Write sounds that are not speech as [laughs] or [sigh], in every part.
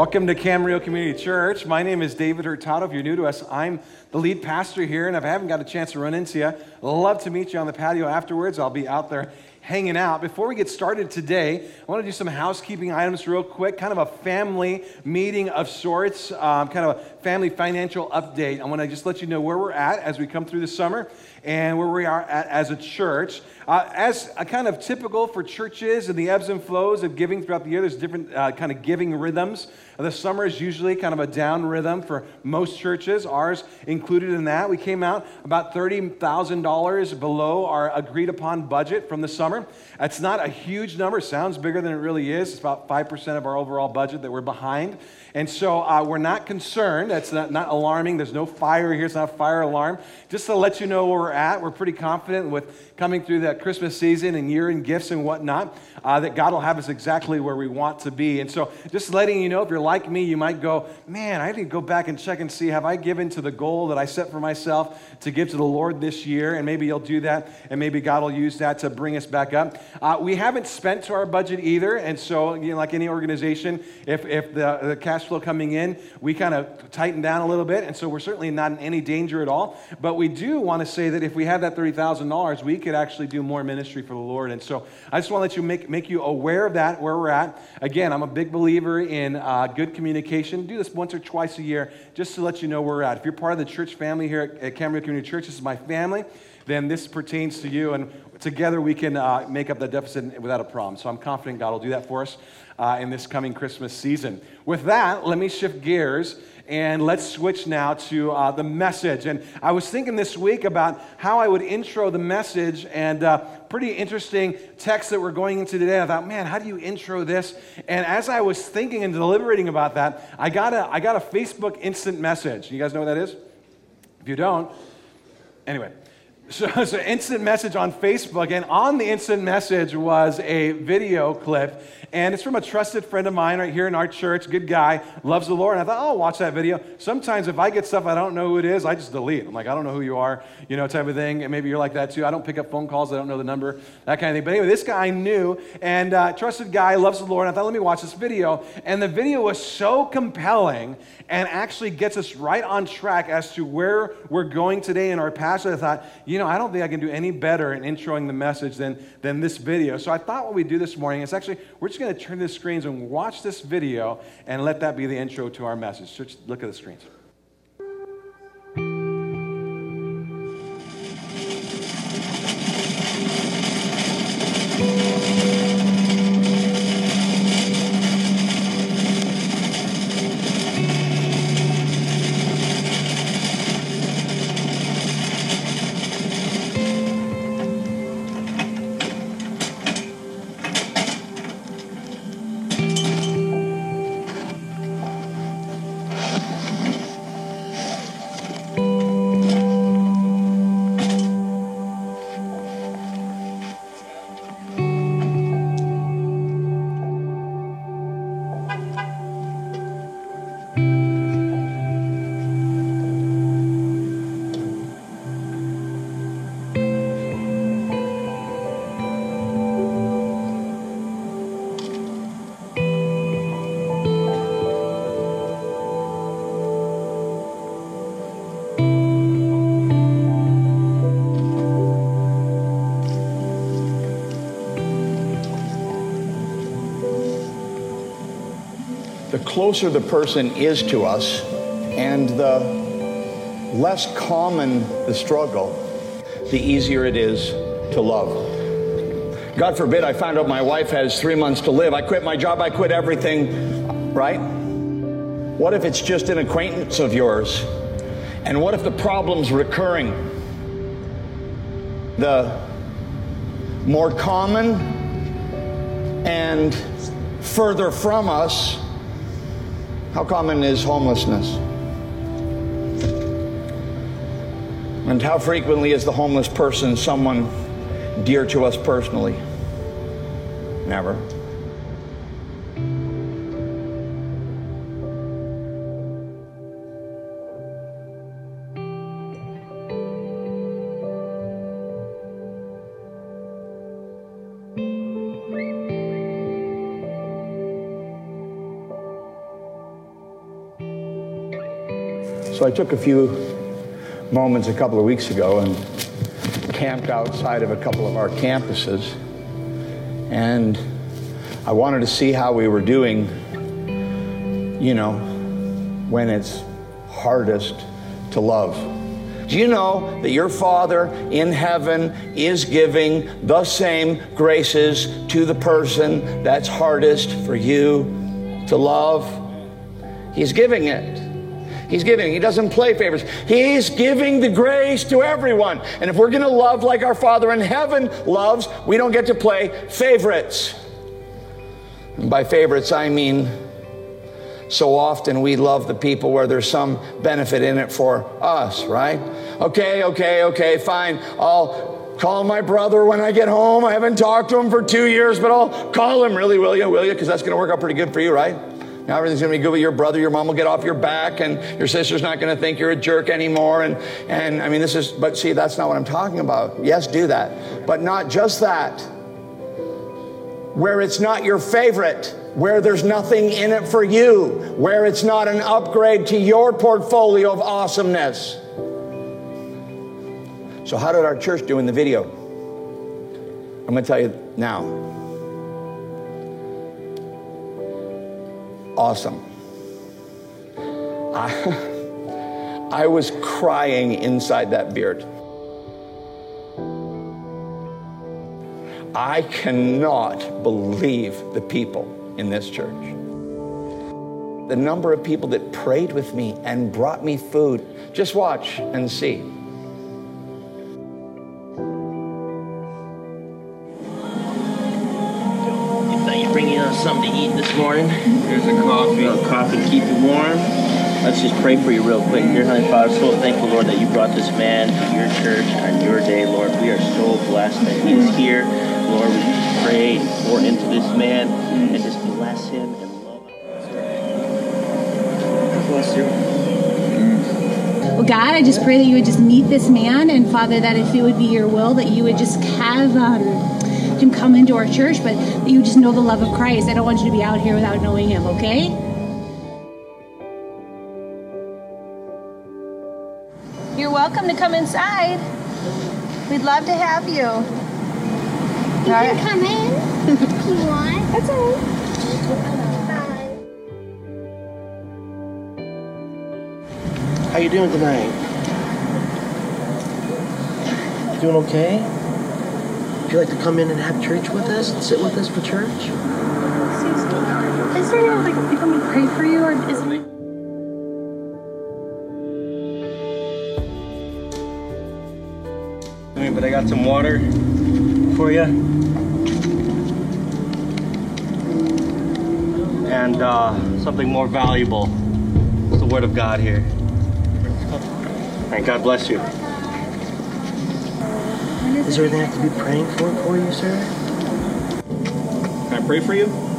Welcome to Camarillo Community Church. My name is David Hurtado. If you're new to us, I'm the lead pastor here, and if I haven't got a chance to run into you, love to meet you on the patio afterwards. I'll be out there hanging out. Before we get started today, I want to do some housekeeping items real quick, kind of a family meeting of sorts, um, kind of a family financial update. I want to just let you know where we're at as we come through the summer and where we are at as a church. Uh, as a kind of typical for churches and the ebbs and flows of giving throughout the year, there's different uh, kind of giving rhythms. The summer is usually kind of a down rhythm for most churches, ours included in that. We came out about $30,000 below our agreed upon budget from the summer. That's not a huge number, sounds bigger than it really is. It's about 5% of our overall budget that we're behind. And so uh, we're not concerned. That's not, not alarming. There's no fire here. It's not a fire alarm. Just to let you know where we're at, we're pretty confident with coming through that Christmas season and year and gifts and whatnot, uh, that God will have us exactly where we want to be. And so just letting you know, if you're like me, you might go, man, I need to go back and check and see, have I given to the goal that I set for myself to give to the Lord this year? And maybe you'll do that, and maybe God will use that to bring us back up. Uh, we haven't spent to our budget either. And so, you know, like any organization, if, if the, the cash flow coming in, we kind of tighten down a little bit. And so we're certainly not in any danger at all. But we do want to say that if we had that $30,000, we could actually do more ministry for the Lord. And so I just want to let you make, make you aware of that, where we're at. Again, I'm a big believer in uh, good communication. Do this once or twice a year just to let you know where we're at. If you're part of the church family here at, Camarillo Community Church, this is my family then this pertains to you. And together we can uh, make up the deficit without a problem. So I'm confident God will do that for us uh, in this coming Christmas season. With that, let me shift gears and let's switch now to uh, the message. And I was thinking this week about how I would intro the message, and uh, pretty interesting text that we're going into today. I thought, man, how do you intro this? And as I was thinking and deliberating about that, I got a, I got a Facebook instant message. You guys know what that is? If you don't, anyway. So, [laughs] so instant message on Facebook, and on the instant message was a video clip and it's from a trusted friend of mine right here in our church, good guy, loves the Lord. And I thought, oh, I'll watch that video. Sometimes if I get stuff I don't know who it is, I just delete. I'm like, I don't know who you are, you know, type of thing. And maybe you're like that too. I don't pick up phone calls, I don't know the number, that kind of thing. But anyway, this guy I knew, and uh, trusted guy, loves the Lord. And I thought, let me watch this video. And the video was so compelling and actually gets us right on track as to where we're going today in our passage. I thought, you know, I don't think I can do any better in introing the message than, than this video. So I thought what we do this morning is actually, we're just going to turn the screens and watch this video and let that be the intro to our message. Just look at the screens. Closer the person is to us and the less common the struggle, the easier it is to love. God forbid I find out my wife has three months to live. I quit my job, I quit everything, right? What if it's just an acquaintance of yours? And what if the problem's recurring? The more common and further from us how common is homelessness? And how frequently is the homeless person someone dear to us personally? Never. So I took a few moments a couple of weeks ago and camped outside of a couple of our campuses. And I wanted to see how we were doing, you know, when it's hardest to love. Do you know that your Father in heaven is giving the same graces to the person that's hardest for you to love? He's giving it. He's giving. He doesn't play favorites. He's giving the grace to everyone. And if we're going to love like our Father in heaven loves, we don't get to play favorites. And by favorites, I mean so often we love the people where there's some benefit in it for us, right? Okay, okay, okay, fine. I'll call my brother when I get home. I haven't talked to him for two years, but I'll call him. Really, will you? Will you? Because that's going to work out pretty good for you, right? Now everything's going to be good with your brother. Your mom will get off your back, and your sister's not going to think you're a jerk anymore. And and I mean, this is. But see, that's not what I'm talking about. Yes, do that, but not just that. Where it's not your favorite where there's nothing in it for you, where it's not an upgrade to your portfolio of awesomeness. So, how did our church do in the video? I'm going to tell you now. Awesome. I, [laughs] I was crying inside that beard. I cannot believe the people in this church. The number of people that prayed with me and brought me food. Just watch and see. Morning. Here's a coffee. A coffee to keep you warm. Let's just pray for you real quick. Dear Heavenly Father, so thankful, Lord, that you brought this man to your church on your day, Lord. We are so blessed that he is here. Lord, we just pray and pour into this man and just bless him and love him. God bless you. Well, God, I just pray that you would just meet this man, and Father, that if it would be your will, that you would just have um, him come into our church, but that you just know the love of Christ. I don't want you to be out here without knowing him, okay? You're welcome to come inside. We'd love to have you. You can come in if you want. [laughs] That's all right. How are you doing tonight? Doing okay? Would you like to come in and have church with us and sit with us for church? Is there anyone like people me pray for you or is it? But I got some water for you. And uh, something more valuable. It's the Word of God here. And God bless you. Is there anything I can be praying for for you, sir? Can I pray for you?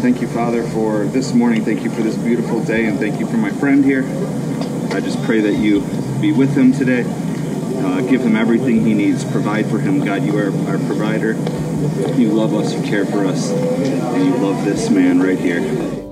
thank you, Father, for this morning. Thank you for this beautiful day, and thank you for my friend here. I just pray that you be with him today. Uh, give him everything he needs. Provide for him. God, you are our provider. You love us, you care for us, and you love this man right here.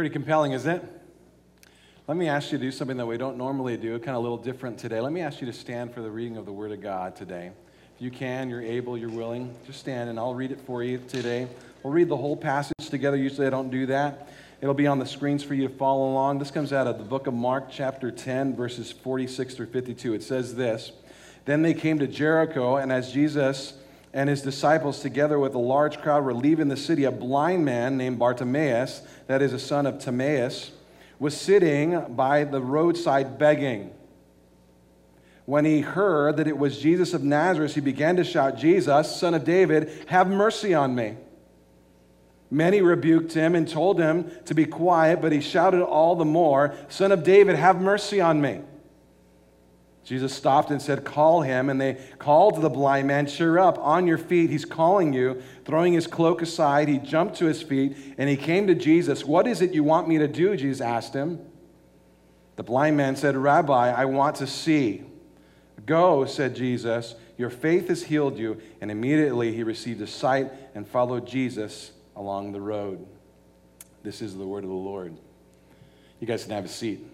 Pretty compelling, isn't it? Let me ask you to do something that we don't normally do, kind of a little different today. Let me ask you to stand for the reading of the Word of God today. If you can, you're able, you're willing, just stand and I'll read it for you today. We'll read the whole passage together. Usually I don't do that. It'll be on the screens for you to follow along. This comes out of the book of Mark, chapter 10, verses 46 through 52. It says this Then they came to Jericho, and as Jesus and his disciples, together with a large crowd, were leaving the city. A blind man named Bartimaeus, that is a son of Timaeus, was sitting by the roadside begging. When he heard that it was Jesus of Nazareth, he began to shout, Jesus, son of David, have mercy on me. Many rebuked him and told him to be quiet, but he shouted all the more, Son of David, have mercy on me. Jesus stopped and said, Call him. And they called the blind man, Cheer up, on your feet, he's calling you. Throwing his cloak aside, he jumped to his feet and he came to Jesus. What is it you want me to do? Jesus asked him. The blind man said, Rabbi, I want to see. Go, said Jesus, your faith has healed you. And immediately he received a sight and followed Jesus along the road. This is the word of the Lord. You guys can have a seat.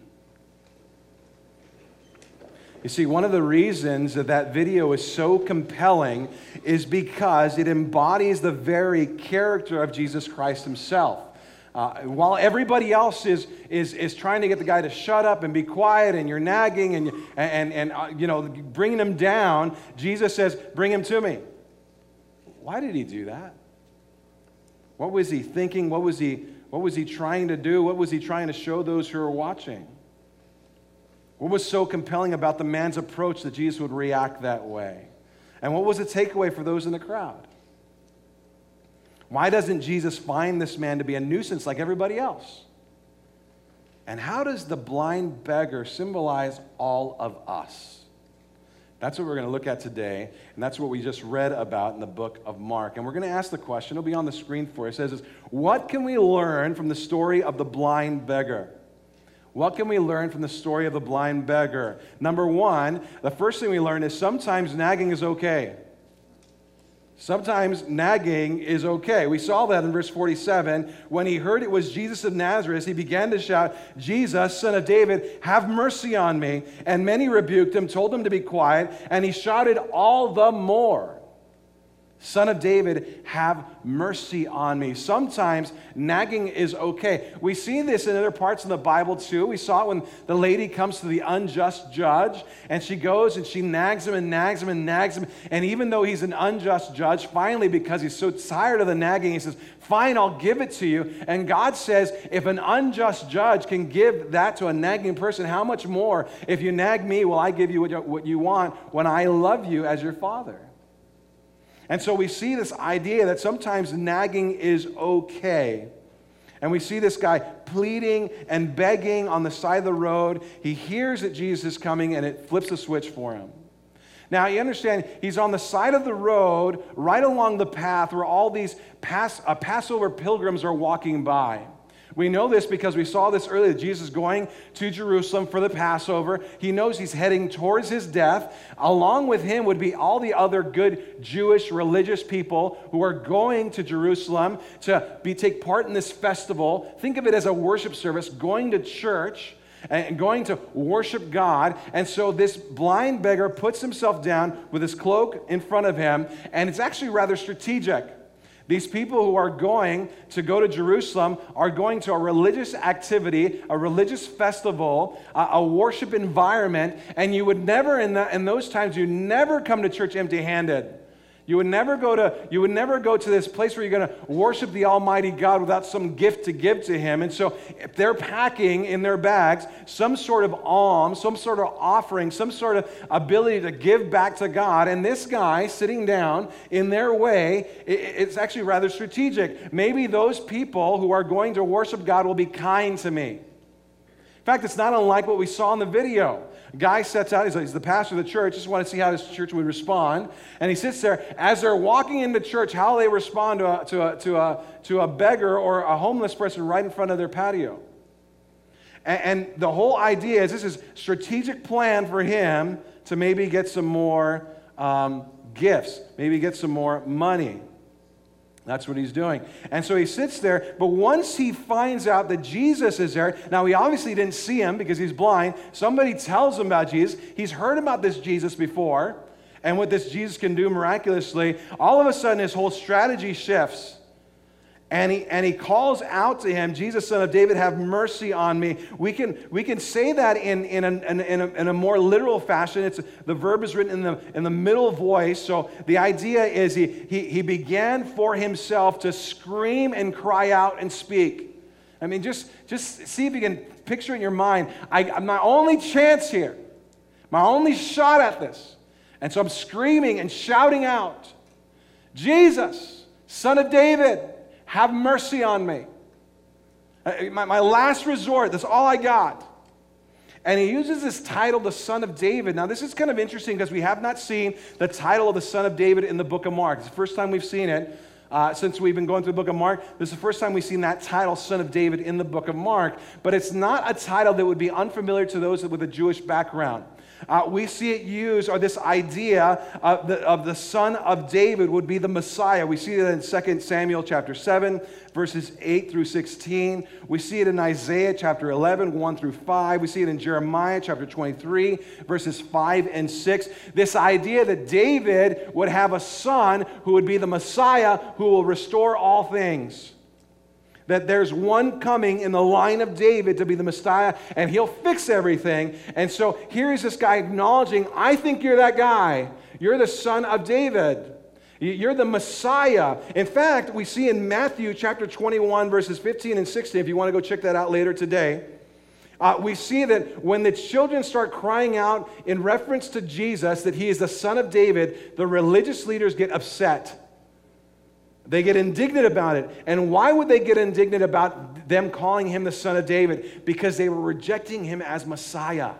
You see, one of the reasons that that video is so compelling is because it embodies the very character of Jesus Christ himself. Uh, while everybody else is, is, is trying to get the guy to shut up and be quiet and you're nagging and, and, and uh, you know, bringing him down, Jesus says, bring him to me. Why did he do that? What was he thinking? What was he, what was he trying to do? What was he trying to show those who are watching? What was so compelling about the man's approach that Jesus would react that way? And what was the takeaway for those in the crowd? Why doesn't Jesus find this man to be a nuisance like everybody else? And how does the blind beggar symbolize all of us? That's what we're going to look at today, and that's what we just read about in the book of Mark. And we're going to ask the question, it'll be on the screen for you. It says, What can we learn from the story of the blind beggar? What can we learn from the story of the blind beggar? Number one, the first thing we learn is sometimes nagging is okay. Sometimes nagging is okay. We saw that in verse 47. When he heard it was Jesus of Nazareth, he began to shout, Jesus, son of David, have mercy on me. And many rebuked him, told him to be quiet, and he shouted all the more. Son of David, have mercy on me. Sometimes nagging is okay. We see this in other parts of the Bible too. We saw it when the lady comes to the unjust judge and she goes and she nags him and nags him and nags him. And even though he's an unjust judge, finally, because he's so tired of the nagging, he says, Fine, I'll give it to you. And God says, if an unjust judge can give that to a nagging person, how much more if you nag me, will I give you what you want when I love you as your father? And so we see this idea that sometimes nagging is okay. And we see this guy pleading and begging on the side of the road. He hears that Jesus is coming and it flips a switch for him. Now, you understand, he's on the side of the road, right along the path where all these uh, Passover pilgrims are walking by. We know this because we saw this earlier. Jesus going to Jerusalem for the Passover. He knows he's heading towards his death. Along with him would be all the other good Jewish religious people who are going to Jerusalem to be, take part in this festival. Think of it as a worship service, going to church and going to worship God. And so this blind beggar puts himself down with his cloak in front of him, and it's actually rather strategic. These people who are going to go to Jerusalem are going to a religious activity, a religious festival, a, a worship environment, and you would never, in, the, in those times, you never come to church empty handed. You would never go to, you would never go to this place where you're going to worship the Almighty God without some gift to give to Him. And so if they're packing in their bags some sort of alms, some sort of offering, some sort of ability to give back to God, and this guy sitting down in their way, it's actually rather strategic. Maybe those people who are going to worship God will be kind to me. Fact, it's not unlike what we saw in the video guy sets out, he's, he's the pastor of the church, just want to see how his church would respond. And he sits there. As they're walking into church, how they respond to a, to a, to a, to a beggar or a homeless person right in front of their patio. And, and the whole idea is this is strategic plan for him to maybe get some more um, gifts, maybe get some more money. That's what he's doing. And so he sits there, but once he finds out that Jesus is there, now he obviously didn't see him because he's blind. Somebody tells him about Jesus. He's heard about this Jesus before and what this Jesus can do miraculously. All of a sudden, his whole strategy shifts. And he, and he calls out to him, Jesus, son of David, have mercy on me. We can, we can say that in, in, a, in, a, in a more literal fashion. It's, the verb is written in the, in the middle voice. So the idea is he, he, he began for himself to scream and cry out and speak. I mean, just, just see if you can picture in your mind. I, my only chance here, my only shot at this. And so I'm screaming and shouting out, Jesus, son of David Have mercy on me. Uh, My, my last resort, that's all I got. And he uses this title, the Son of David. Now, this is kind of interesting because we have not seen the title of the Son of David in the book of Mark. It's the first time we've seen it uh, since we've been going through the book of Mark. This is the first time we've seen that title, Son of David, in the book of Mark. But it's not a title that would be unfamiliar to those with a Jewish background. Uh, we see it used, or this idea of the, of the son of David would be the Messiah. We see that in 2 Samuel chapter 7, verses 8 through 16. We see it in Isaiah chapter 11, 1 through 5. We see it in Jeremiah chapter 23, verses 5 and 6. This idea that David would have a son who would be the Messiah who will restore all things that there's one coming in the line of David to be the Messiah, and he'll fix everything. And so here is this guy acknowledging, I think you're that guy. You're the son of David. You're the Messiah. In fact, we see in Matthew chapter 21, verses 15 and 16, if you want to go check that out later today. Uh, we see that when the children start crying out in reference to Jesus that he is the son of David, the religious leaders get upset. They get indignant about it. And why would they get indignant about them calling him the son of David? Because they were rejecting him as Messiah.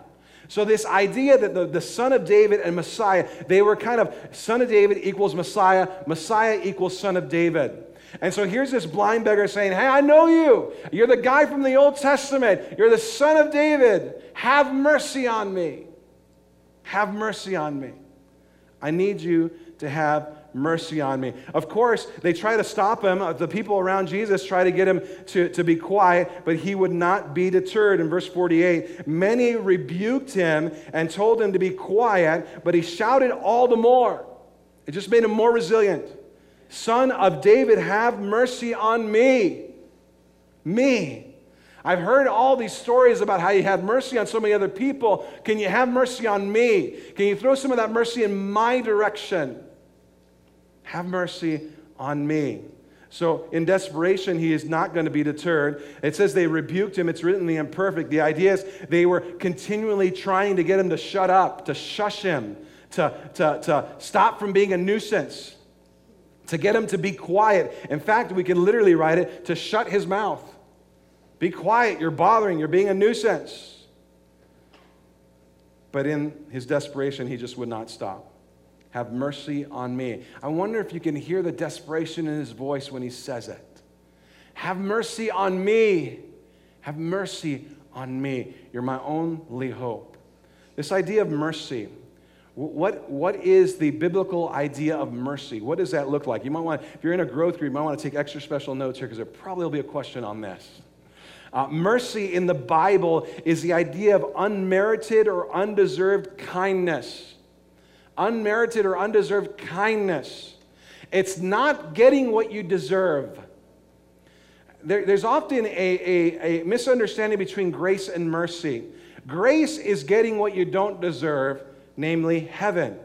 So, this idea that the, the son of David and Messiah, they were kind of son of David equals Messiah, Messiah equals son of David. And so here's this blind beggar saying, Hey, I know you. You're the guy from the Old Testament. You're the son of David. Have mercy on me. Have mercy on me. I need you to have mercy on me. Of course, they try to stop him. Uh, The people around Jesus try to get him to, to be quiet, but he would not be deterred. In verse 48, many rebuked him and told him to be quiet, but he shouted all the more. It just made him more resilient. Son of David, have mercy on me. Me. I've heard all these stories about how you had mercy on so many other people. Can you have mercy on me? Can you throw some of that mercy in my direction? Have mercy on me. So, in desperation, he is not going to be deterred. It says they rebuked him. It's written in the imperfect. The idea is they were continually trying to get him to shut up, to shush him, to, to, to stop from being a nuisance, to get him to be quiet. In fact, we can literally write it to shut his mouth. Be quiet, you're bothering, you're being a nuisance. But in his desperation, he just would not stop. Have mercy on me. I wonder if you can hear the desperation in his voice when he says it. Have mercy on me. Have mercy on me. You're my only hope. This idea of mercy, what, what is the biblical idea of mercy? What does that look like? You might want, if you're in a growth group, you might want to take extra special notes here because there probably will be a question on this. Uh, mercy in the Bible is the idea of unmerited or undeserved kindness. Unmerited or undeserved kindness. It's not getting what you deserve. There, there's often a, a, a misunderstanding between grace and mercy. Grace is getting what you don't deserve, namely heaven.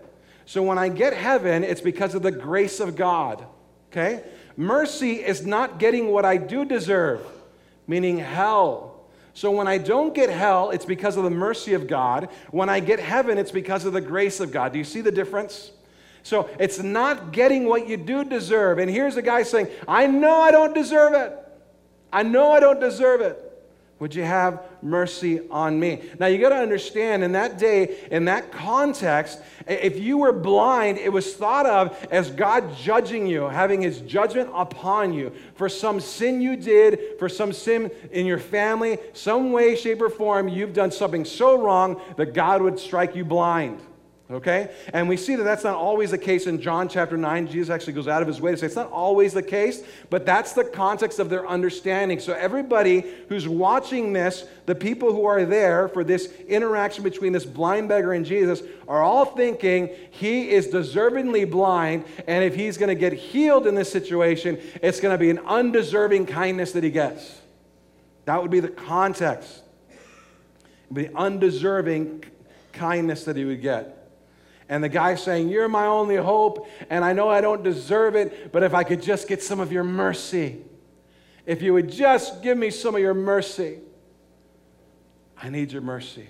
So when I get heaven, it's because of the grace of God. Okay? Mercy is not getting what I do deserve meaning hell. So when I don't get hell, it's because of the mercy of God. When I get heaven, it's because of the grace of God. Do you see the difference? So it's not getting what you do deserve. And here's a guy saying, I know I don't deserve it. I know I don't deserve it. Would you have mercy on me? Now, you got to understand in that day, in that context, if you were blind, it was thought of as God judging you, having his judgment upon you for some sin you did, for some sin in your family, some way, shape, or form, you've done something so wrong that God would strike you blind. Okay? And we see that that's not always the case in John chapter 9. Jesus actually goes out of his way to say it's not always the case, but that's the context of their understanding. So, everybody who's watching this, the people who are there for this interaction between this blind beggar and Jesus, are all thinking he is deservingly blind, and if he's going to get healed in this situation, it's going to be an undeserving kindness that he gets. That would be the context. Be undeserving kindness that he would get. And the guy saying, You're my only hope, and I know I don't deserve it, but if I could just get some of your mercy, if you would just give me some of your mercy, I need your mercy.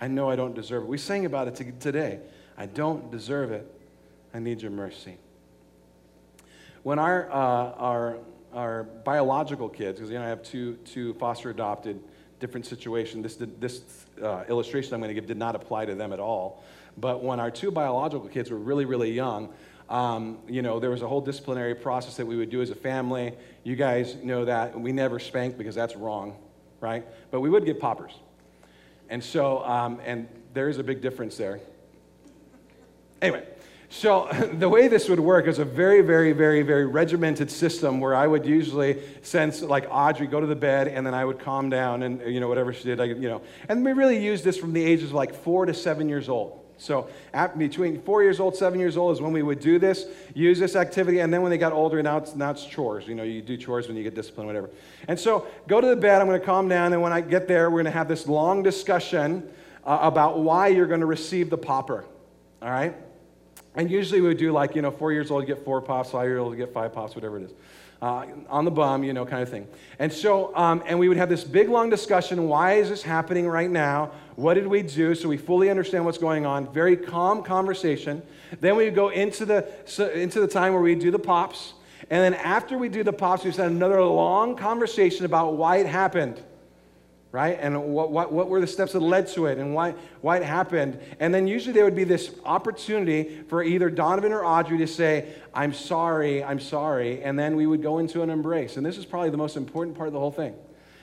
I know I don't deserve it. We sang about it today. I don't deserve it. I need your mercy. When our, uh, our our biological kids, because you know I have two two foster adopted, different situation. This this uh, illustration I'm going to give did not apply to them at all. But when our two biological kids were really really young, um, you know there was a whole disciplinary process that we would do as a family. You guys know that we never spanked because that's wrong, right? But we would get poppers, and so um, and there is a big difference there. Anyway, so [laughs] the way this would work is a very, very, very, very regimented system where I would usually send like Audrey go to the bed and then I would calm down and you know whatever she did, I, you know. And we really used this from the ages of like four to seven years old. So between four years old, seven years old is when we would do this, use this activity, and then when they got older, now it's, now it's chores. You know, you do chores when you get disciplined, whatever. And so go to the bed, I'm going to calm down, and when I get there, we're going to have this long discussion uh, about why you're going to receive the popper. All right? And usually we would do like, you know, four years old, get four pops, five years old, get five pops, whatever it is. Uh, on the bum, you know, kind of thing. And so, um, and we would have this big long discussion why is this happening right now? What did we do? So we fully understand what's going on. Very calm conversation. Then we go into the, into the time where we do the pops. And then after we do the pops, we have another long conversation about why it happened right? And what, what, what were the steps that led to it and why, why it happened. And then usually there would be this opportunity for either Donovan or Audrey to say, I'm sorry, I'm sorry. And then we would go into an embrace. And this is probably the most important part of the whole thing.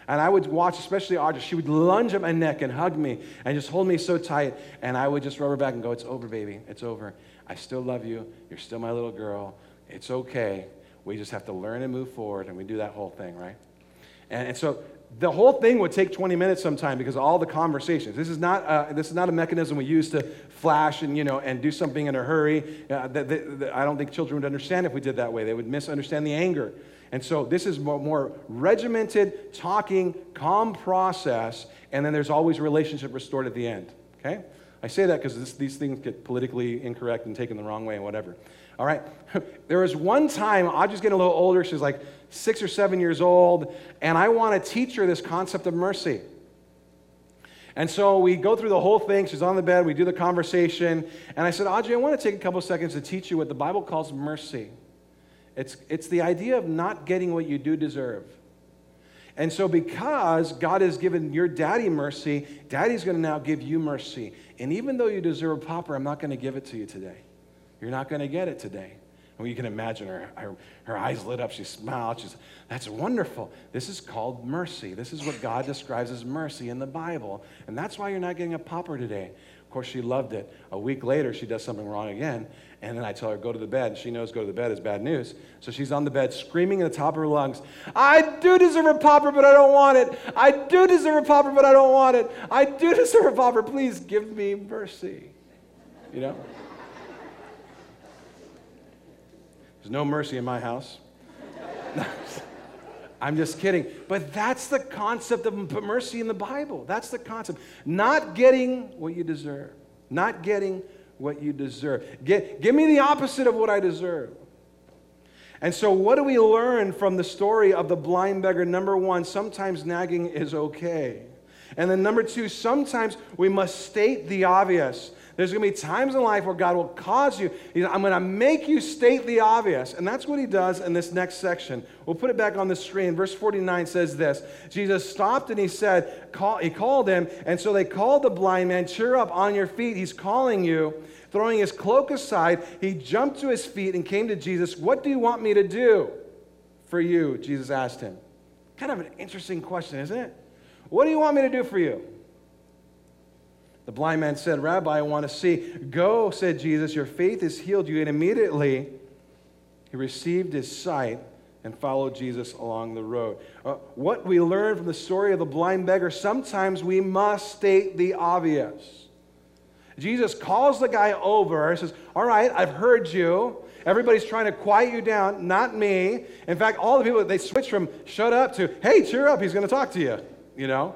And I would watch, especially Audrey, she would lunge at my neck and hug me and just hold me so tight. And I would just rub her back and go, It's over, baby. It's over. I still love you. You're still my little girl. It's okay. We just have to learn and move forward. And we do that whole thing, right? And, and so the whole thing would take 20 minutes sometime because all the conversations. This is not, uh, this is not a mechanism we use to flash and, you know, and do something in a hurry. Uh, the, the, the, I don't think children would understand if we did that way. They would misunderstand the anger. And so this is more, more regimented, talking, calm process, and then there's always relationship restored at the end. Okay? I say that because these things get politically incorrect and taken the wrong way and whatever. All right? [laughs] there was one time, Audrey's getting a little older. She's like six or seven years old, and I want to teach her this concept of mercy. And so we go through the whole thing. She's on the bed. We do the conversation. And I said, Audrey, I want to take a couple seconds to teach you what the Bible calls mercy. It's, it's the idea of not getting what you do deserve. And so, because God has given your daddy mercy, daddy's going to now give you mercy. And even though you deserve a popper, I'm not going to give it to you today. You're not going to get it today. Well, you can imagine her, her, her eyes lit up. She smiled. She's, that's wonderful. This is called mercy. This is what God describes as mercy in the Bible. And that's why you're not getting a popper today. Of course, she loved it. A week later, she does something wrong again. And then I tell her, go to the bed. And she knows go to the bed is bad news. So she's on the bed screaming at the top of her lungs, I do deserve a popper, but I don't want it. I do deserve a popper, but I don't want it. I do deserve a popper. Please give me mercy. You know? There's no mercy in my house. [laughs] I'm just kidding. But that's the concept of mercy in the Bible. That's the concept. Not getting what you deserve. Not getting what you deserve. Get, give me the opposite of what I deserve. And so, what do we learn from the story of the blind beggar? Number one, sometimes nagging is okay. And then, number two, sometimes we must state the obvious. There's going to be times in life where God will cause you, I'm going to make you state the obvious. And that's what he does in this next section. We'll put it back on the screen. Verse 49 says this Jesus stopped and he said, call, He called him. And so they called the blind man, Cheer up on your feet. He's calling you. Throwing his cloak aside, he jumped to his feet and came to Jesus. What do you want me to do for you? Jesus asked him. Kind of an interesting question, isn't it? What do you want me to do for you? The blind man said, Rabbi, I want to see. Go, said Jesus, your faith has healed you. And immediately he received his sight and followed Jesus along the road. Uh, what we learn from the story of the blind beggar, sometimes we must state the obvious. Jesus calls the guy over and says, All right, I've heard you. Everybody's trying to quiet you down, not me. In fact, all the people, they switch from shut up to, hey, cheer up, he's going to talk to you, you know?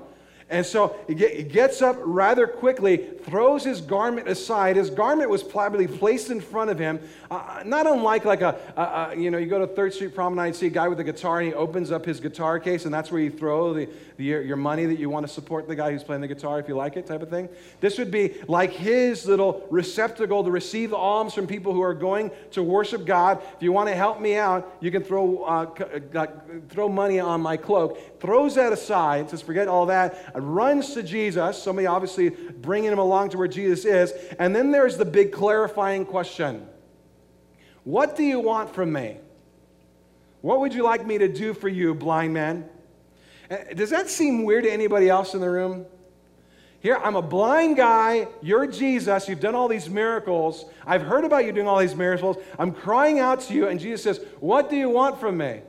And so he, gets up rather quickly, throws his garment aside. His garment was probably placed in front of him, uh, not unlike like a, a, a, you know, you go to Third Street Promenade, see a guy with a guitar, and he opens up his guitar case, and that's where you throw the, the, your money that you want to support the guy who's playing the guitar, if you like it, type of thing. This would be like his little receptacle to receive alms from people who are going to worship God. If you want to help me out, you can throw, uh, uh throw money on my cloak. Throws that aside, says, forget all that runs to Jesus, somebody obviously bringing him along to where Jesus is. And then there's the big clarifying question What do you want from me? What would you like me to do for you, blind man? Eh, does that seem weird to anybody else in the room? Here, I'm a blind guy. You're Jesus. You've done all these miracles. I've heard about you doing all these miracles. I'm crying out to you, and Jesus says, What do you want from me?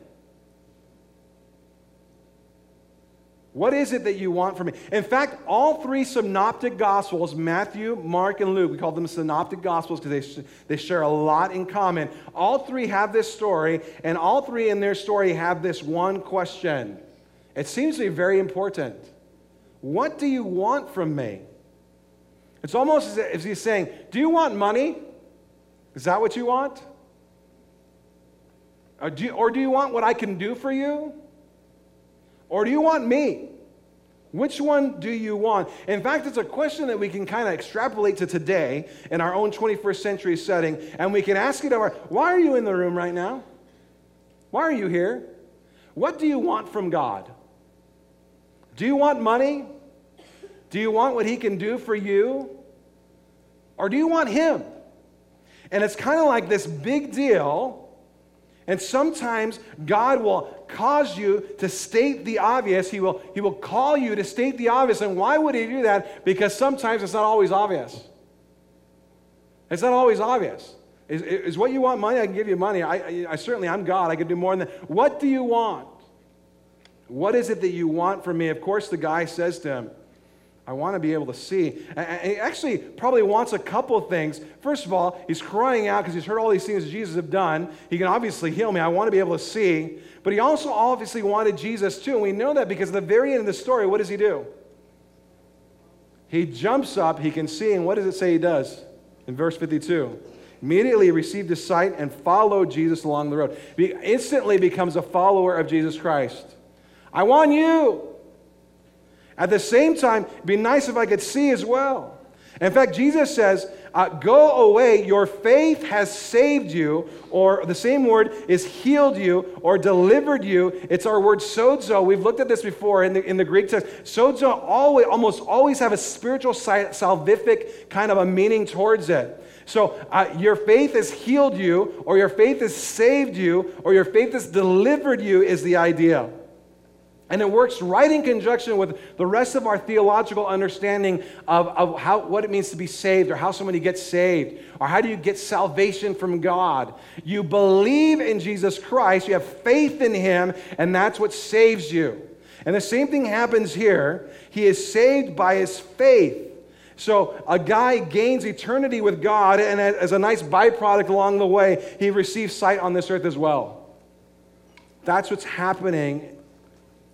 What is it that you want from me? In fact, all three synoptic gospels, Matthew, Mark, and Luke, we call them synoptic gospels because they, they share a lot in common. All three have this story, and all three in their story have this one question. It seems to be very important. What do you want from me? It's almost as if he's saying, Do you want money? Is that what you want? Or do you, or do you want what I can do for you? Or do you want me? Which one do you want? In fact, it's a question that we can kind of extrapolate to today in our own 21st century setting, and we can ask it our why are you in the room right now? Why are you here? What do you want from God? Do you want money? Do you want what He can do for you? Or do you want Him? And it's kind of like this big deal and sometimes God will cause you to state the obvious. He will, he will call you to state the obvious. And why would He do that? Because sometimes it's not always obvious. It's not always obvious. Is, is what you want money? I can give you money. I, I, I certainly, I'm God. I can do more than that. What do you want? What is it that you want from me? Of course, the guy says to him, I want to be able to see. And he actually probably wants a couple things. First of all, he's crying out because he's heard all these things Jesus have done. He can obviously heal me. I want to be able to see. But he also obviously wanted Jesus too. And we know that because at the very end of the story, what does he do? He jumps up, he can see, and what does it say he does? In verse 52. Immediately he received his sight and followed Jesus along the road. He instantly becomes a follower of Jesus Christ. I want you. At the same time, it'd be nice if I could see as well. In fact, Jesus says, uh, Go away, your faith has saved you, or the same word is healed you or delivered you. It's our word sozo. We've looked at this before in the, in the Greek text. Sozo always, almost always have a spiritual, salvific kind of a meaning towards it. So, uh, your faith has healed you, or your faith has saved you, or your faith has delivered you, is the idea. And it works right in conjunction with the rest of our theological understanding of, of how, what it means to be saved, or how somebody gets saved, or how do you get salvation from God. You believe in Jesus Christ, you have faith in Him, and that's what saves you. And the same thing happens here. He is saved by his faith. So a guy gains eternity with God, and as a nice byproduct along the way, he receives sight on this earth as well. That's what's happening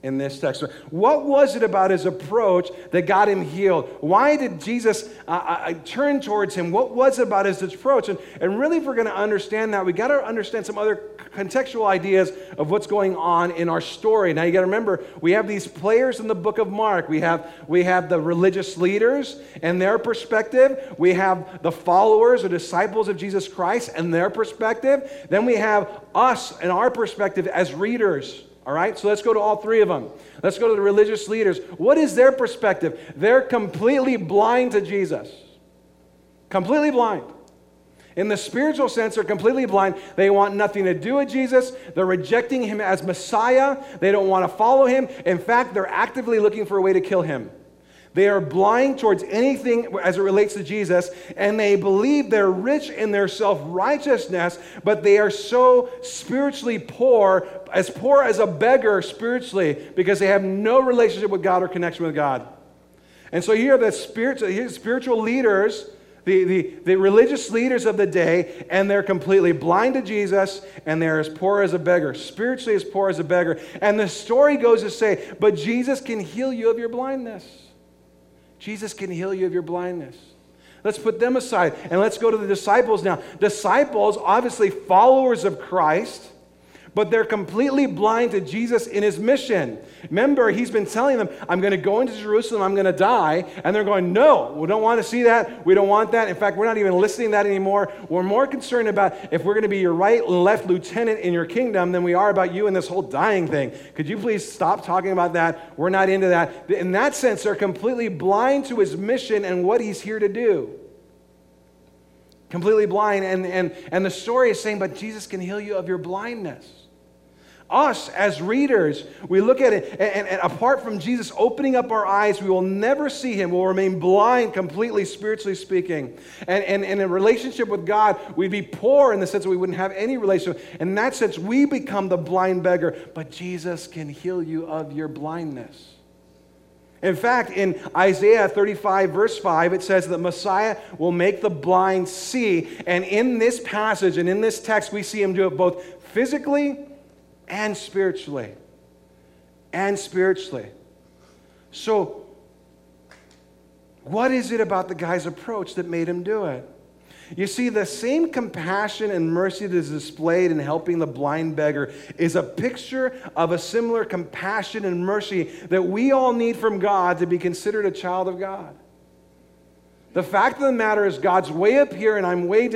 in this text. What was it about his approach that got him healed? Why did Jesus uh, uh, turn towards him? What was it about his approach? And, and really, if we're going to understand that, we got to understand some other contextual ideas of what's going on in our story. Now, you got to remember, we have these players in the book of Mark. We have, we have the religious leaders and their perspective. We have the followers or disciples of Jesus Christ and their perspective. Then we have us and our perspective as readers. All right, so let's go to all three of them. Let's go to the religious leaders. What is their perspective? They're completely blind to Jesus. Completely blind. In the spiritual sense, they're completely blind. They want nothing to do with Jesus. They're rejecting him as Messiah. They don't want to follow him. In fact, they're actively looking for a way to kill him. They are blind towards anything as it relates to Jesus, and they believe they're rich in their self righteousness, but they are so spiritually poor, as poor as a beggar spiritually, because they have no relationship with God or connection with God. And so here the spiritual, spiritual leaders the, the, the religious leaders of the day, and they're completely blind to Jesus, and they're as poor as a beggar, spiritually as poor as a beggar. And the story goes to say, but Jesus can heal you of your blindness. Jesus can heal you of your blindness. Let's put them aside and let's go to the disciples now. Disciples, obviously followers of Christ but they're completely blind to Jesus in his mission. Remember, he's been telling them, I'm going to go into Jerusalem, I'm going to die. And they're going, No, we don't want to see that. We don't want that. In fact, we're not even listening to that anymore. We're more concerned about if we're going to be your right and left lieutenant in your kingdom than we are about you and this whole dying thing. Could you please stop talking about that? We're not into that. In that sense, they're completely blind to his mission and what he's here to do completely blind. And, and, and the story is saying, but Jesus can heal you of your blindness us as readers, we look at it, and, and, apart from Jesus opening up our eyes, we will never see him. We'll remain blind completely, spiritually speaking. And, and, and in relationship with God, we'd be poor in the sense that we wouldn't have any relationship. In that sense, we become the blind beggar. But Jesus can heal you of your blindness. In fact, in Isaiah 35, verse 5, it says that Messiah will make the blind see. And in this passage and in this text, we see him do it both physically and spiritually. And spiritually. So, what is it about the guy's approach that made him do it? You see, the same compassion and mercy that is displayed in helping the blind beggar is a picture of a similar compassion and mercy that we all need from God to be considered a child of God. The fact of the matter is, God's way up here and I'm way down.